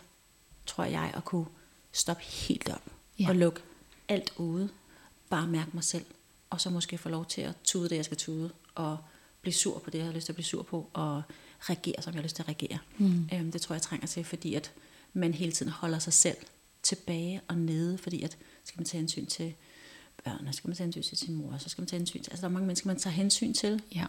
tror jeg, at kunne stoppe helt op ja. og lukke alt ude. Bare mærke mig selv, og så måske få lov til at tude det, jeg skal tude, og blive sur på det, jeg har lyst til at blive sur på, og reagere, som jeg har lyst til at reagere. Mm. Øhm, det tror jeg, jeg trænger til, fordi at man hele tiden holder sig selv tilbage og nede, fordi at skal man tage hensyn til børnene, skal man tage hensyn til sin mor, så skal man tage hensyn til, altså der er mange mennesker, man tager hensyn til. Ja.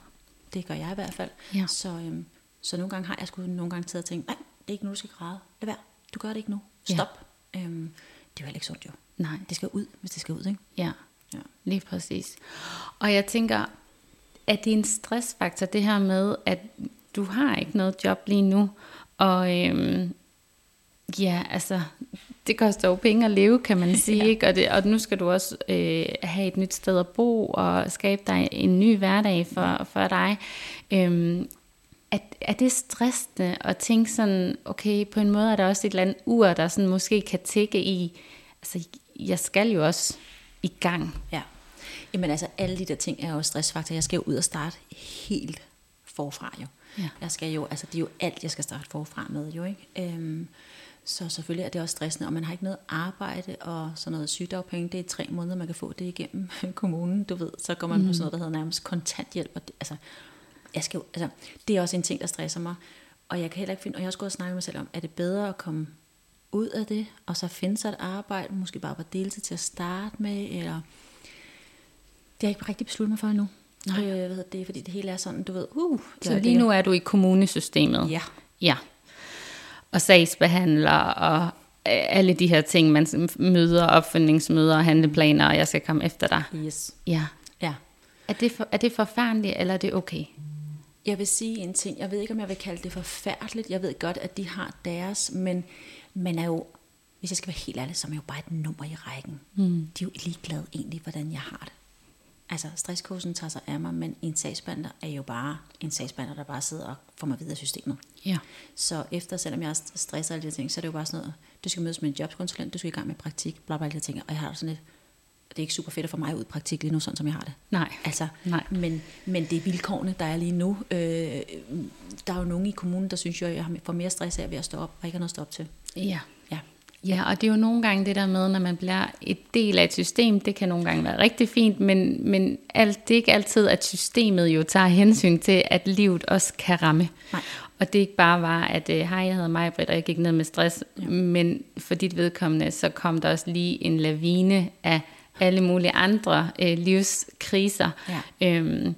Det gør jeg i hvert fald. Ja. Så, øhm, så nogle gange har jeg sgu nogle gange taget og tænkt, nej, det er ikke nu, du skal græde. Lad være, du gør det ikke nu. Stop. Ja. Øhm, det er jo heller ikke sundt jo. Nej. Det skal ud, hvis det skal ud, ikke? Ja, ja. lige præcis. Og jeg tænker, at det er en stressfaktor, det her med, at du har ikke noget job lige nu, og øhm, ja, altså, det koster jo penge at leve, kan man [LAUGHS] sige, ja. ikke? Og, det, og nu skal du også øh, have et nyt sted at bo, og skabe dig en ny hverdag for, for dig. Øhm, er, er det stressende at tænke sådan, okay, på en måde er der også et eller andet ur, der sådan måske kan tække i, altså jeg skal jo også i gang. Ja, jamen altså alle de der ting er jo stressfaktor. Jeg skal jo ud og starte helt forfra jo. Ja. Jeg skal jo, altså det er jo alt, jeg skal starte forfra med jo, ikke? Øhm, så selvfølgelig er det også stressende, og man har ikke noget arbejde og sådan noget sygdagpenge. Det er tre måneder, man kan få det igennem [LAUGHS] kommunen, du ved. Så går man mm. på sådan noget, der hedder nærmest kontanthjælp. Og det, altså, jeg skal jo, altså, det er også en ting, der stresser mig. Og jeg kan heller ikke finde, og jeg har også gået og snakket med mig selv om, er det bedre at komme ud af det, og så finde sig et arbejde, måske bare på deltid til at starte med, eller det har jeg ikke rigtig besluttet mig for endnu. Nej. Øh, hvad det, fordi det hele er sådan, du ved, uh. Så lige nu er du i kommunesystemet? Ja. Ja og sagsbehandler og øh, alle de her ting, man møder, opfølgningsmøder og handleplaner, og jeg skal komme efter dig. Yes. Ja. ja. Er det, for, er det forfærdeligt, eller er det okay? Jeg vil sige en ting. Jeg ved ikke, om jeg vil kalde det forfærdeligt. Jeg ved godt, at de har deres, men man er jo, hvis jeg skal være helt ærlig, så er man jo bare et nummer i rækken. Mm. De er jo ligeglade egentlig, hvordan jeg har det altså stresskursen tager sig af mig, men en sagsbehandler er jo bare en sagsbehandler, der bare sidder og får mig videre i systemet. Ja. Så efter, selvom jeg stresser alle de ting, så er det jo bare sådan noget, du skal mødes med en jobkonsulent, du skal i gang med praktik, bla bla, alle de ting, og jeg har sådan lidt, det er ikke super fedt at få mig ud i praktik lige nu, sådan som jeg har det. Nej. Altså, Nej. Men, men det er vilkårene, der er lige nu. Øh, der er jo nogen i kommunen, der synes jo, at jeg får mere stress af ved at stå op, og ikke har noget at stå op til. Ja. Ja. Og det er jo nogle gange det der med, når man bliver et del af et system, det kan nogle gange være rigtig fint, men, men alt, det er ikke altid, at systemet jo tager hensyn til, at livet også kan ramme. Nej. Og det ikke bare var, at hej, jeg hedder mig, Britt, og jeg gik ned med stress, ja. men for dit vedkommende, så kom der også lige en lavine af alle mulige andre øh, livskriser. Ja. Øhm,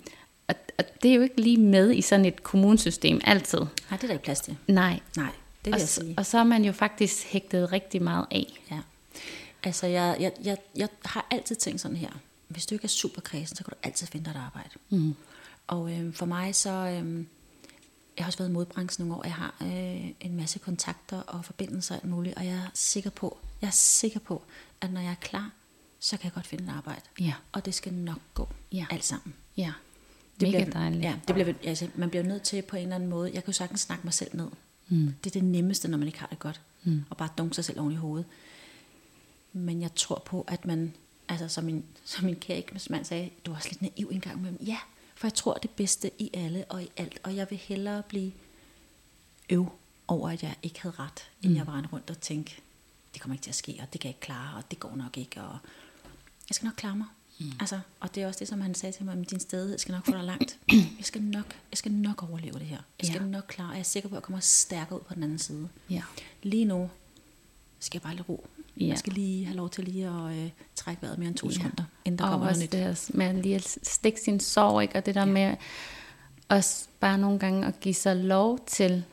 og, og det er jo ikke lige med i sådan et kommunsystem altid. Nej, det er der ikke plads til. Nej. Nej, det og, sige. og så er man jo faktisk hægtet rigtig meget af. Ja. Altså, jeg, jeg, jeg, jeg har altid tænkt sådan her. Hvis du ikke er super kredsen, så kan du altid finde dig et arbejde. Mm. Og øh, for mig så... Øh, jeg har også været i modbranchen nogle år. Jeg har øh, en masse kontakter og forbindelser og alt muligt. Og jeg er sikker på, jeg er sikker på, at når jeg er klar, så kan jeg godt finde et arbejde. Ja. Og det skal nok gå. Ja. Alt sammen. Ja, Det mega bliver, dejligt. Ja, det bliver, altså, man bliver nødt til på en eller anden måde. Jeg kan jo sagtens snakke mig selv ned. Mm. Det er det nemmeste, når man ikke har det godt. Mm. Og bare dunke sig selv oven i hovedet. Men jeg tror på, at man, altså som min, som min kære mand sagde, du er også lidt naiv en gang imellem. Ja, for jeg tror det bedste i alle og i alt. Og jeg vil hellere blive øv over, at jeg ikke havde ret, end Mm. jeg var rundt og tænke, det kommer ikke til at ske, og det kan jeg ikke klare, og det går nok ikke, og jeg skal nok klare mig. Mm. Altså, og det er også det, som han sagde til mig, at din stedighed skal nok få dig langt. [CLEARS THROAT] Jeg skal nok, jeg skal nok overleve det her. Jeg skal Ja. nok klare, og jeg er sikker på, at jeg kommer stærkere ud på den anden side. Ja. Lige nu skal jeg bare lidt ro. Ja. Jeg skal lige have lov til lige at øh, trække vejret mere end to Ja. sekunder, inden der og kommer noget nyt. det med lige at stikke sin sorg, ikke? og det der med også bare nogle gange at give sig lov til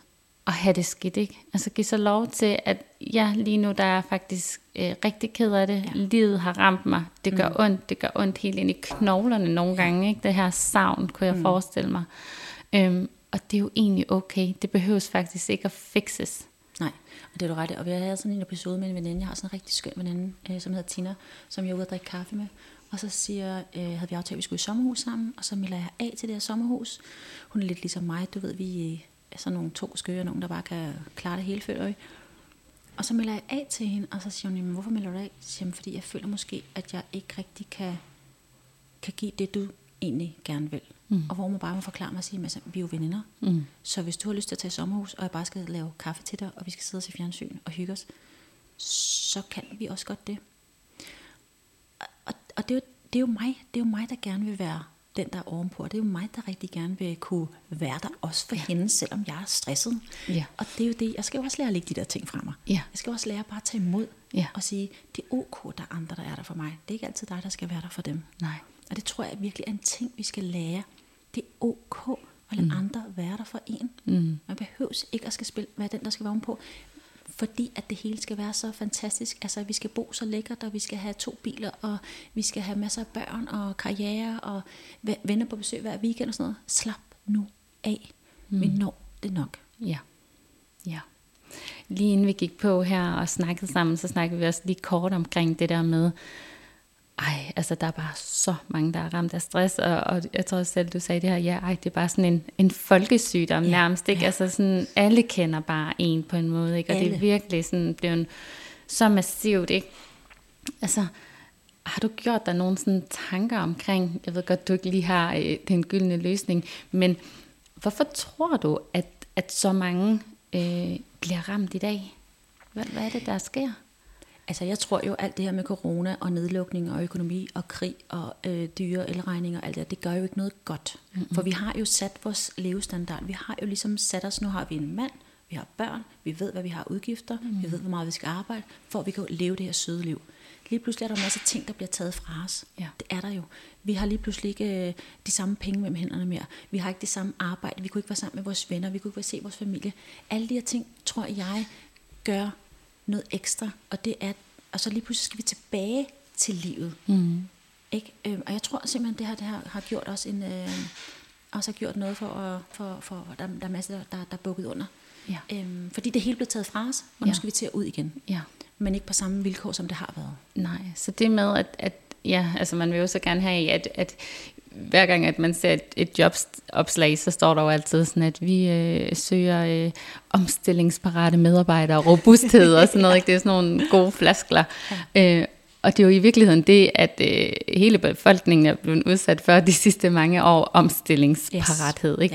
at have det skidt, ikke? Altså give sig lov til, at ja, lige nu der er jeg faktisk øh, rigtig ked af det. Ja. Livet har ramt mig. Det gør Mm. ondt. Det gør ondt helt ind i knoglerne nogle gange, ikke? Det her savn, kunne jeg Mm. forestille mig. Øhm, og det er jo egentlig okay. Det behøves faktisk ikke at fixes. Nej, og det er du ret i. Og vi havde sådan en episode med en veninde. Jeg har sådan en rigtig skøn veninde, øh, som hedder Tina, som jeg er ude at drikke kaffe med. Og så siger, øh, havde vi aftalt, at vi skulle i sommerhus sammen, og så melder jeg af til det her sommerhus. Hun er lidt ligesom mig, du ved, vi sådan nogle to skøre, nogen der bare kan klare det hele føler jeg. Og så melder jeg af til hende, og så siger hun, jamen, hvorfor melder du af? Så siger hun, fordi jeg føler måske, at jeg ikke rigtig kan, kan give det, du egentlig gerne vil. Mm. Og hvor man bare må forklare mig og sige, at vi er jo veninder. Mm. Så hvis du har lyst til at tage i sommerhus, og jeg bare skal lave kaffe til dig, og vi skal sidde og se fjernsyn og hygge os, så kan vi også godt det. Og, og, og det, er jo, det, er jo mig, det er jo mig, der gerne vil være den, der er ovenpå. Og det er jo mig, der rigtig gerne vil kunne være der, også for ja. hende, selvom jeg er stresset. Ja. Og det er jo det, jeg skal jo også lære at lægge de der ting fra mig. Ja. Jeg skal også lære bare at tage imod Ja. og sige, det er ok, der er andre, der er der for mig. Det er ikke altid dig, der skal være der for dem. Nej. Og det tror jeg virkelig er en ting, vi skal lære. Det er ok at lade mm. andre være der for en. Mm. Man behøves ikke at skal spille, være den, der skal være på. Fordi at det hele skal være så fantastisk. Altså, vi skal bo så lækkert, og vi skal have to biler, og vi skal have masser af børn og karriere, og venner på besøg hver weekend og sådan noget. Slap nu af. Mm. Vi når det nok. Ja. Ja. Lige inden vi gik på her og snakkede sammen, så snakkede vi også lige kort omkring det der med, ej, altså der er bare så mange, der er ramt af stress, og, og jeg tror også selv, du sagde det her, ja, ej, det er bare sådan en, en folkesygdom Ja, nærmest, ikke? ja. Altså sådan, alle kender bare en på en måde, ikke? Og det Alle. er virkelig sådan blevet så massivt, ikke? Altså, har du gjort dig nogle sådan tanker omkring, jeg ved godt, du ikke lige har øh, den gyldne løsning, men hvorfor tror du, at, at så mange øh, bliver ramt i dag? Hvad, hvad er det, der sker? Altså jeg tror jo, alt det her med corona og nedlukning og økonomi og krig og øh, dyre elregninger og alt det, det gør jo ikke noget godt. Mm-hmm. For vi har jo sat vores levestandard. Vi har jo ligesom sat os, nu har vi en mand, vi har børn, vi ved, hvad vi har udgifter, mm. vi ved, hvor meget vi skal arbejde, for at vi kan leve det her søde liv. Lige pludselig er der en masse ting, der bliver taget fra os. Ja. Det er der jo. Vi har lige pludselig ikke øh, de samme penge mellem hænderne mere. Vi har ikke det samme arbejde. Vi kunne ikke være sammen med vores venner. Vi kunne ikke være se vores familie. Alle de her ting, tror jeg, gør noget ekstra. Og det er, og så lige pludselig skal vi tilbage til livet. Mm. Ikke? Øhm, og jeg tror simpelthen, det her, det her har gjort også en, øh, også har gjort noget for, at, for, for der, der er masser, der, der, der er bukket under. Ja. Øhm, fordi det hele blev taget fra os, og nu Ja. skal vi til at ud igen. Ja. Men ikke på samme vilkår, som det har været. Nej, så det med, at, at ja, altså man vil jo så gerne have, at, at hver gang, at man ser et, et jobopslag, så står der jo altid sådan, at vi øh, søger øh, omstillingsparate medarbejdere, robusthed og sådan noget. Ikke? Det er sådan nogle gode flaskler. Ja. Øh, og det er jo i virkeligheden det, at øh, hele befolkningen er blevet udsat for de sidste mange år, omstillingsparathed. Yes.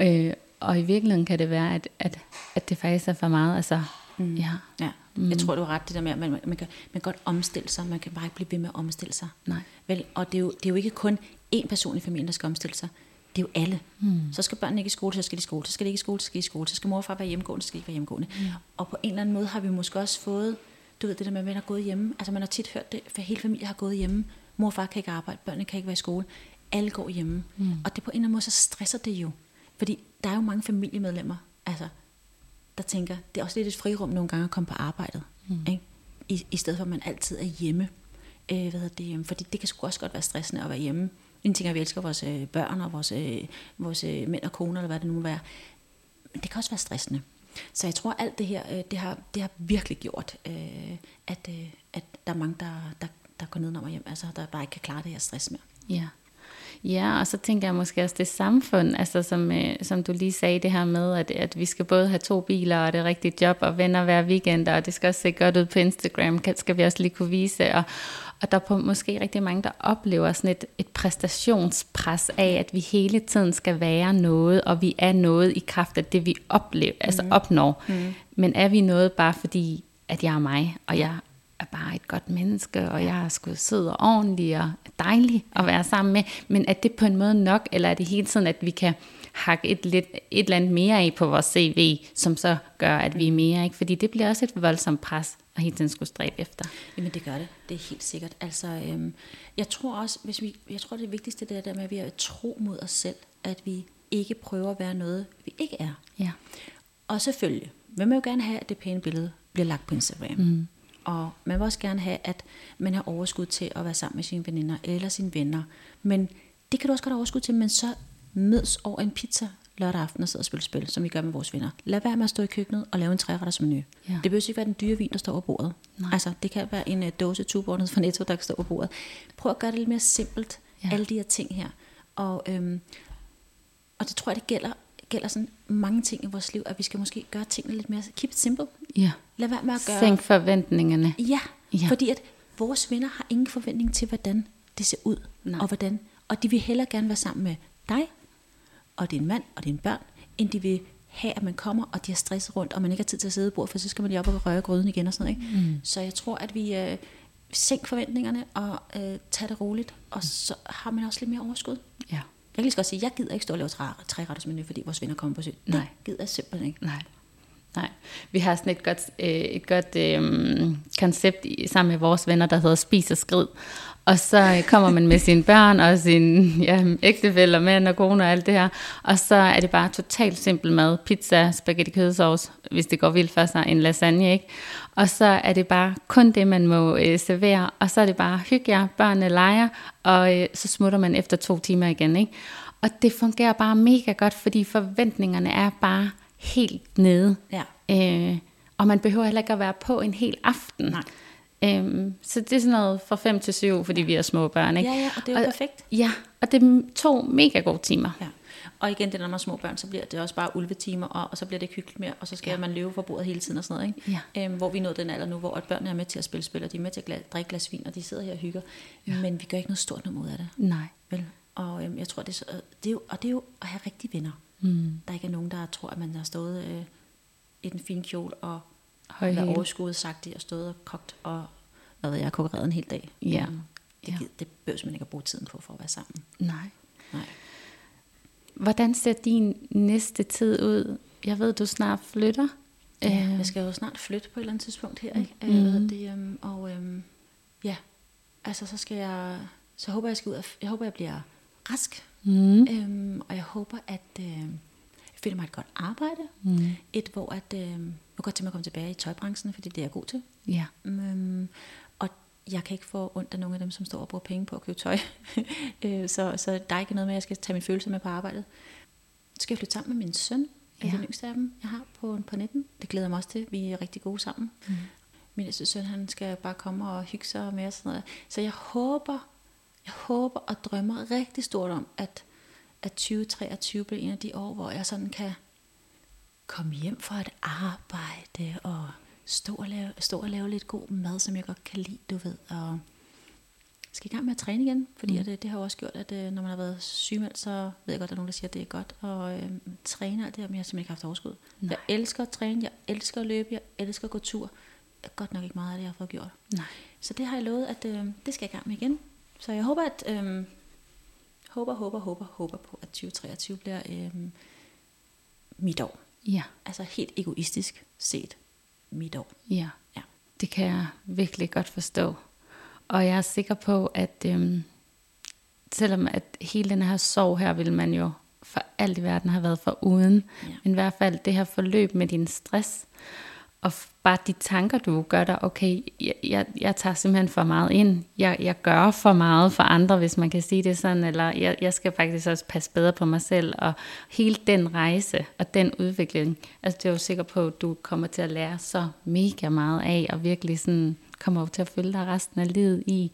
Ikke? Øh, og i virkeligheden kan det være, at, at, at det faktisk er for meget. Altså, mm. ja, Ja, mm. jeg tror, du har ret det der med, at man, man, kan, man kan godt omstille sig, man kan bare ikke blive ved med at omstille sig. Nej. Vel, og det er, jo, det er jo ikke kun én person i familien, der skal omstille sig. Det er jo alle. Mm. Så skal børnene ikke i skole, så skal de i skole. Så skal de ikke i skole, så skal de i skole. Så skal mor og far være hjemmegående, så skal de ikke være hjemmegående. Mm. Og på en eller anden måde har vi måske også fået, du ved det der med, at man har gået hjemme. Altså man har tit hørt det, for hele familien har gået hjemme. Mor og far kan ikke arbejde, børnene kan ikke være i skole. alle går hjemme. Mm. Og det på en eller anden måde, så stresser det jo. Fordi der er jo mange familiemedlemmer, altså, der tænker, det er også lidt et frirum nogle gange at komme på arbejdet. Mm. Ikke? I, I stedet for, at man altid er hjemme. Øh, hvad det, fordi det kan sgu også godt være stressende at være hjemme. En ting er, at vi elsker vores øh, børn og vores, øh, vores øh, mænd og koner, eller hvad det nu må være. Men det kan også være stressende. Så jeg tror, alt det her, øh, det, har, det har virkelig gjort, øh, at, øh, at der er mange, der, der, der går ned og hjem, altså der bare ikke kan klare det her stress mere. Ja. Ja, og så tænker jeg måske også det samfund, altså som, øh, som du lige sagde det her med, at, at vi skal både have to biler og det rigtige job og venner hver weekend, og det skal også se godt ud på Instagram, skal vi også lige kunne vise, og, og der er på måske rigtig mange, der oplever sådan et, et præstationspres af, at vi hele tiden skal være noget, og vi er noget i kraft af det, vi oplever, altså mm. opnår. Mm. Men er vi noget bare fordi, at jeg er mig, og jeg er bare et godt menneske, og jeg er sgu sød og ordentlig og dejlig at være sammen med. Men er det på en måde nok, eller er det hele tiden, at vi kan hakke et, lidt, et eller andet mere af på vores CV, som så gør, at vi er mere, ikke? Fordi det bliver også et voldsomt pres at hele tiden skulle stræbe efter. Jamen det gør det, det er helt sikkert. Altså, øhm, jeg tror også, hvis vi, jeg tror det vigtigste det er der med, at vi er tro mod os selv, at vi ikke prøver at være noget, vi ikke er. Ja. Og selvfølgelig, vil man jo gerne have, at det pæne billede bliver lagt på Instagram. Mm. Og man vil også gerne have, at man har overskud til at være sammen med sine veninder eller sine venner. Men det kan du også godt have overskud til, men så mødes over en pizza lørdag aften og sidde og spille spil, som vi gør med vores venner. Lad være med at stå i køkkenet og lave en træretters menu. Ja. Det behøver ikke være den dyre vin, der står på bordet. Nej. Altså, det kan være en uh, dåse tubordet fra Netto, der står på bordet. Prøv at gøre det lidt mere simpelt, ja. alle de her ting her. Og, øhm, og det tror jeg, det gælder, gælder sådan mange ting i vores liv, at vi skal måske gøre tingene lidt mere, keep it simple. Ja. Lad være med at gøre... Sænk forventningerne. Ja, ja, fordi at vores venner har ingen forventning til, hvordan det ser ud, Nej. og hvordan, og de vil hellere gerne være sammen med dig, og din mand og dine børn, end de vil have, at man kommer, og de har stress rundt, og man ikke har tid til at sidde i bord, for så skal man lige op og røre gryden igen og sådan noget. Ikke? Mm. Så jeg tror, at vi øh, sænker forventningerne og øh, tager det roligt, og så har man også lidt mere overskud. Jeg kan lige så godt sige, jeg gider ikke stå og lave tre, menu, fordi vores venner kommer på besøg. Nej. Det gider jeg simpelthen ikke. Nej. Nej, vi har sådan et godt, øh, et godt øh, koncept i, sammen med vores venner, der hedder Spis og Skrid. Og så kommer man med sine børn og sin ja, ægtefælle og mænd og kone og alt det her. Og så er det bare totalt simpel mad. Pizza, spaghetti kødsovs, hvis det går vildt for sig, en lasagne, ikke? Og så er det bare kun det, man må øh, servere. Og så er det bare hygge jer, børnene leger, og øh, så smutter man efter to timer igen, ikke? Og det fungerer bare mega godt, fordi forventningerne er bare helt nede. Ja. Øh, og man behøver heller ikke at være på en hel aften. Nej. Øhm, så det er sådan noget fra 5 til 7, fordi vi er små børn. Ikke? Ja, ja, og det er jo og, perfekt. Ja, og det er to mega gode timer. Ja. Og igen, det når man er små børn, så bliver det også bare ulvetimer, og, og så bliver det ikke hyggeligt mere, og så skal ja. man løbe for bordet hele tiden og sådan noget. Ikke? Ja. Øhm, hvor vi nåede den alder nu, hvor børnene er med til at spille spil, og de er med til at glas, drikke glas vin, og de sidder her og hygger. Ja. Men vi gør ikke noget stort nummer ud af det. Nej. Vel? Og øhm, jeg tror, det er, så, det er jo, og det er jo at have rigtige venner. Mm. Der ikke er nogen, der tror, at man har stået øh, i den fine kjole og overskuddet sagt det, og stået og kogt og hvad ved jeg, konkurreret en hel dag. Ja. Um, det, ja. det behøver man ikke at bruge tiden på for at være sammen. Nej. Nej. Hvordan ser din næste tid ud? Jeg ved, du snart flytter. Ja, øh. jeg skal jo snart flytte på et eller andet tidspunkt her. Ikke? Mm. Det, um, og um, ja, altså så skal jeg, så håber jeg skal ud af, jeg håber jeg bliver rask. Mm. Um, og jeg håber at uh, jeg finder mig et godt arbejde. Mm. Et hvor at, uh, jeg kan godt tænke mig at komme tilbage i tøjbranchen, fordi det er jeg god til. Ja. Um, jeg kan ikke få ondt af nogle af dem, som står og bruger penge på at købe tøj. [LAUGHS] Øh, så, så der er ikke noget med, at jeg skal tage min følelse med på arbejdet. Så skal jeg flytte sammen med min søn, ja. den yngste af dem, jeg har på, på 19. Det glæder jeg mig også til. Vi er rigtig gode sammen. Mm. Min ældste søn, han skal bare komme og hygge sig med og sådan noget. Så jeg håber, jeg håber og drømmer rigtig stort om, at, at 2023 bliver en af de år, hvor jeg sådan kan komme hjem fra et arbejde og stå og, lave, stå og lave lidt god mad, som jeg godt kan lide, du ved, og skal i gang med at træne igen, fordi mm. det, det har også gjort, at øh, når man har været sygemeldt, så ved jeg godt, at der er nogen, der siger, at det er godt at øh, træne alt det her, men jeg har simpelthen ikke haft overskud. Nej. Jeg elsker at træne, jeg elsker at løbe, jeg elsker at gå tur. Godt nok ikke meget af det, jeg har fået gjort. Nej. Så det har jeg lovet, at øh, det skal jeg i gang med igen. Så jeg håber, at øh, håber, håber, håber, håber på, at 2023 bliver øh, mit år. Ja. Altså helt egoistisk set mit år. Ja. ja. Det kan jeg virkelig godt forstå. Og jeg er sikker på, at øhm, selvom at hele den her sorg her, vil man jo for alt i verden have været for uden. Ja. Men i hvert fald det her forløb med din stress, og bare de tanker, du gør dig, okay, jeg, jeg, jeg tager simpelthen for meget ind. Jeg, jeg gør for meget for andre, hvis man kan sige det sådan, eller jeg, jeg skal faktisk også passe bedre på mig selv. Og hele den rejse og den udvikling, altså det er jo sikker på, at du kommer til at lære så mega meget af, og virkelig sådan kommer jo til at følge dig resten af livet i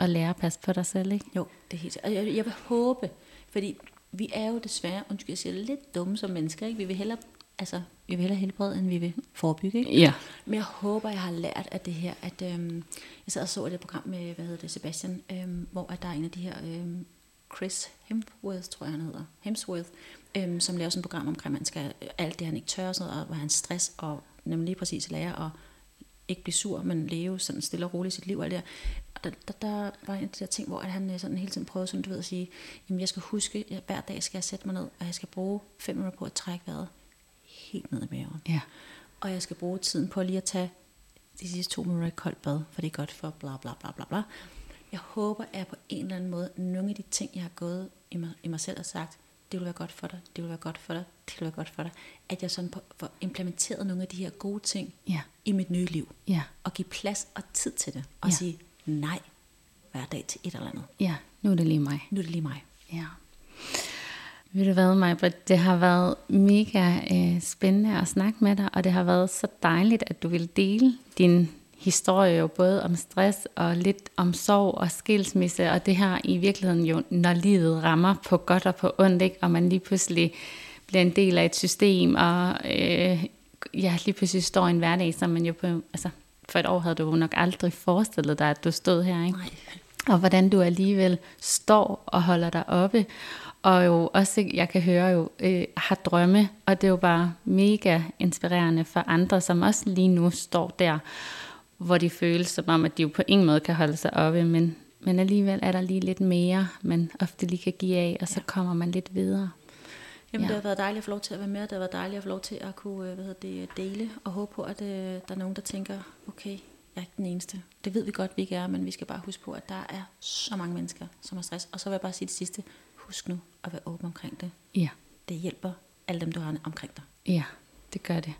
at lære at passe på dig selv, ikke? Jo, det er helt Og jeg, jeg vil håbe, fordi vi er jo desværre, undskyld, jeg siger, lidt dumme som mennesker. Ikke? Vi vil hellere altså, vi vil hellere helbrede, end vi vil forebygge. Ikke? Ja. Men jeg håber, jeg har lært af det her, at øhm, jeg sad og så et program med, hvad hedder det, Sebastian, øhm, hvor at der er en af de her, øhm, Chris Hemsworth, tror jeg han hedder, Hemsworth, øhm, som laver sådan et program omkring, at man skal, alt det han ikke tør, og sådan noget, og hvor han stress, og nemlig lige præcis lære at ikke blive sur, men leve sådan stille og roligt sit liv. Og det der. Og der, der, der var en af de der ting, hvor at han øh, sådan hele tiden prøvede sådan, du ved, at sige, jamen jeg skal huske, at hver dag skal jeg sætte mig ned, og jeg skal bruge fem minutter på at trække vejret helt ned i maven. Ja. Og jeg skal bruge tiden på lige at tage de sidste to minutter i koldt bad, for det er godt for bla bla bla bla bla. Jeg håber, at jeg på en eller anden måde, nogle af de ting, jeg har gået i mig, i mig selv og sagt, det vil være godt for dig, det vil være godt for dig, det vil være godt for dig, at jeg sådan på, får implementeret nogle af de her gode ting Ja. i mit nye liv. Ja. Og give plads og tid til det. Og Ja. ja. sige nej hver dag til et eller andet. Ja, nu er det lige mig. Nu er det lige mig. Ja. Ved du hvad, Majbrit? Det har været mega øh, spændende at snakke med dig, og det har været så dejligt, at du vil dele din historie jo både om stress og lidt om sorg og skilsmisse, og det her i virkeligheden jo, når livet rammer på godt og på ondt, ikke? og man lige pludselig bliver en del af et system, og øh, ja, lige pludselig står i en hverdag, som man jo på, altså for et år havde du nok aldrig forestillet dig, at du stod her, ikke? Nej. og hvordan du alligevel står og holder dig oppe, og jo også, jeg kan høre jo, øh, har drømme, og det er jo bare mega inspirerende for andre, som også lige nu står der, hvor de føles som om, at de jo på ingen måde kan holde sig oppe, men, men alligevel er der lige lidt mere, man ofte lige kan give af, og så kommer man lidt videre. Jamen, Ja. ja. det har været dejligt at få lov til at være med, det har været dejligt at få lov til at kunne øh, hvad hedder det, dele, og håbe på, at øh, der er nogen, der tænker, okay, jeg er ikke den eneste. Det ved vi godt, vi ikke er, men vi skal bare huske på, at der er så mange mennesker, som har stress. Og så vil jeg bare sige det sidste, husk nu at være åben omkring det. Ja, Det hjælper alle dem, du har omkring dig. ja, det gør det.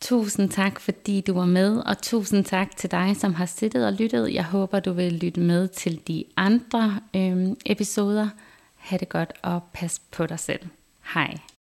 Tusind tak, fordi du var med, og tusind tak til dig, som har siddet og lyttet. Jeg håber, du vil lytte med til de andre øhm, episoder. Ha' det godt, og pas på dig selv. Hej.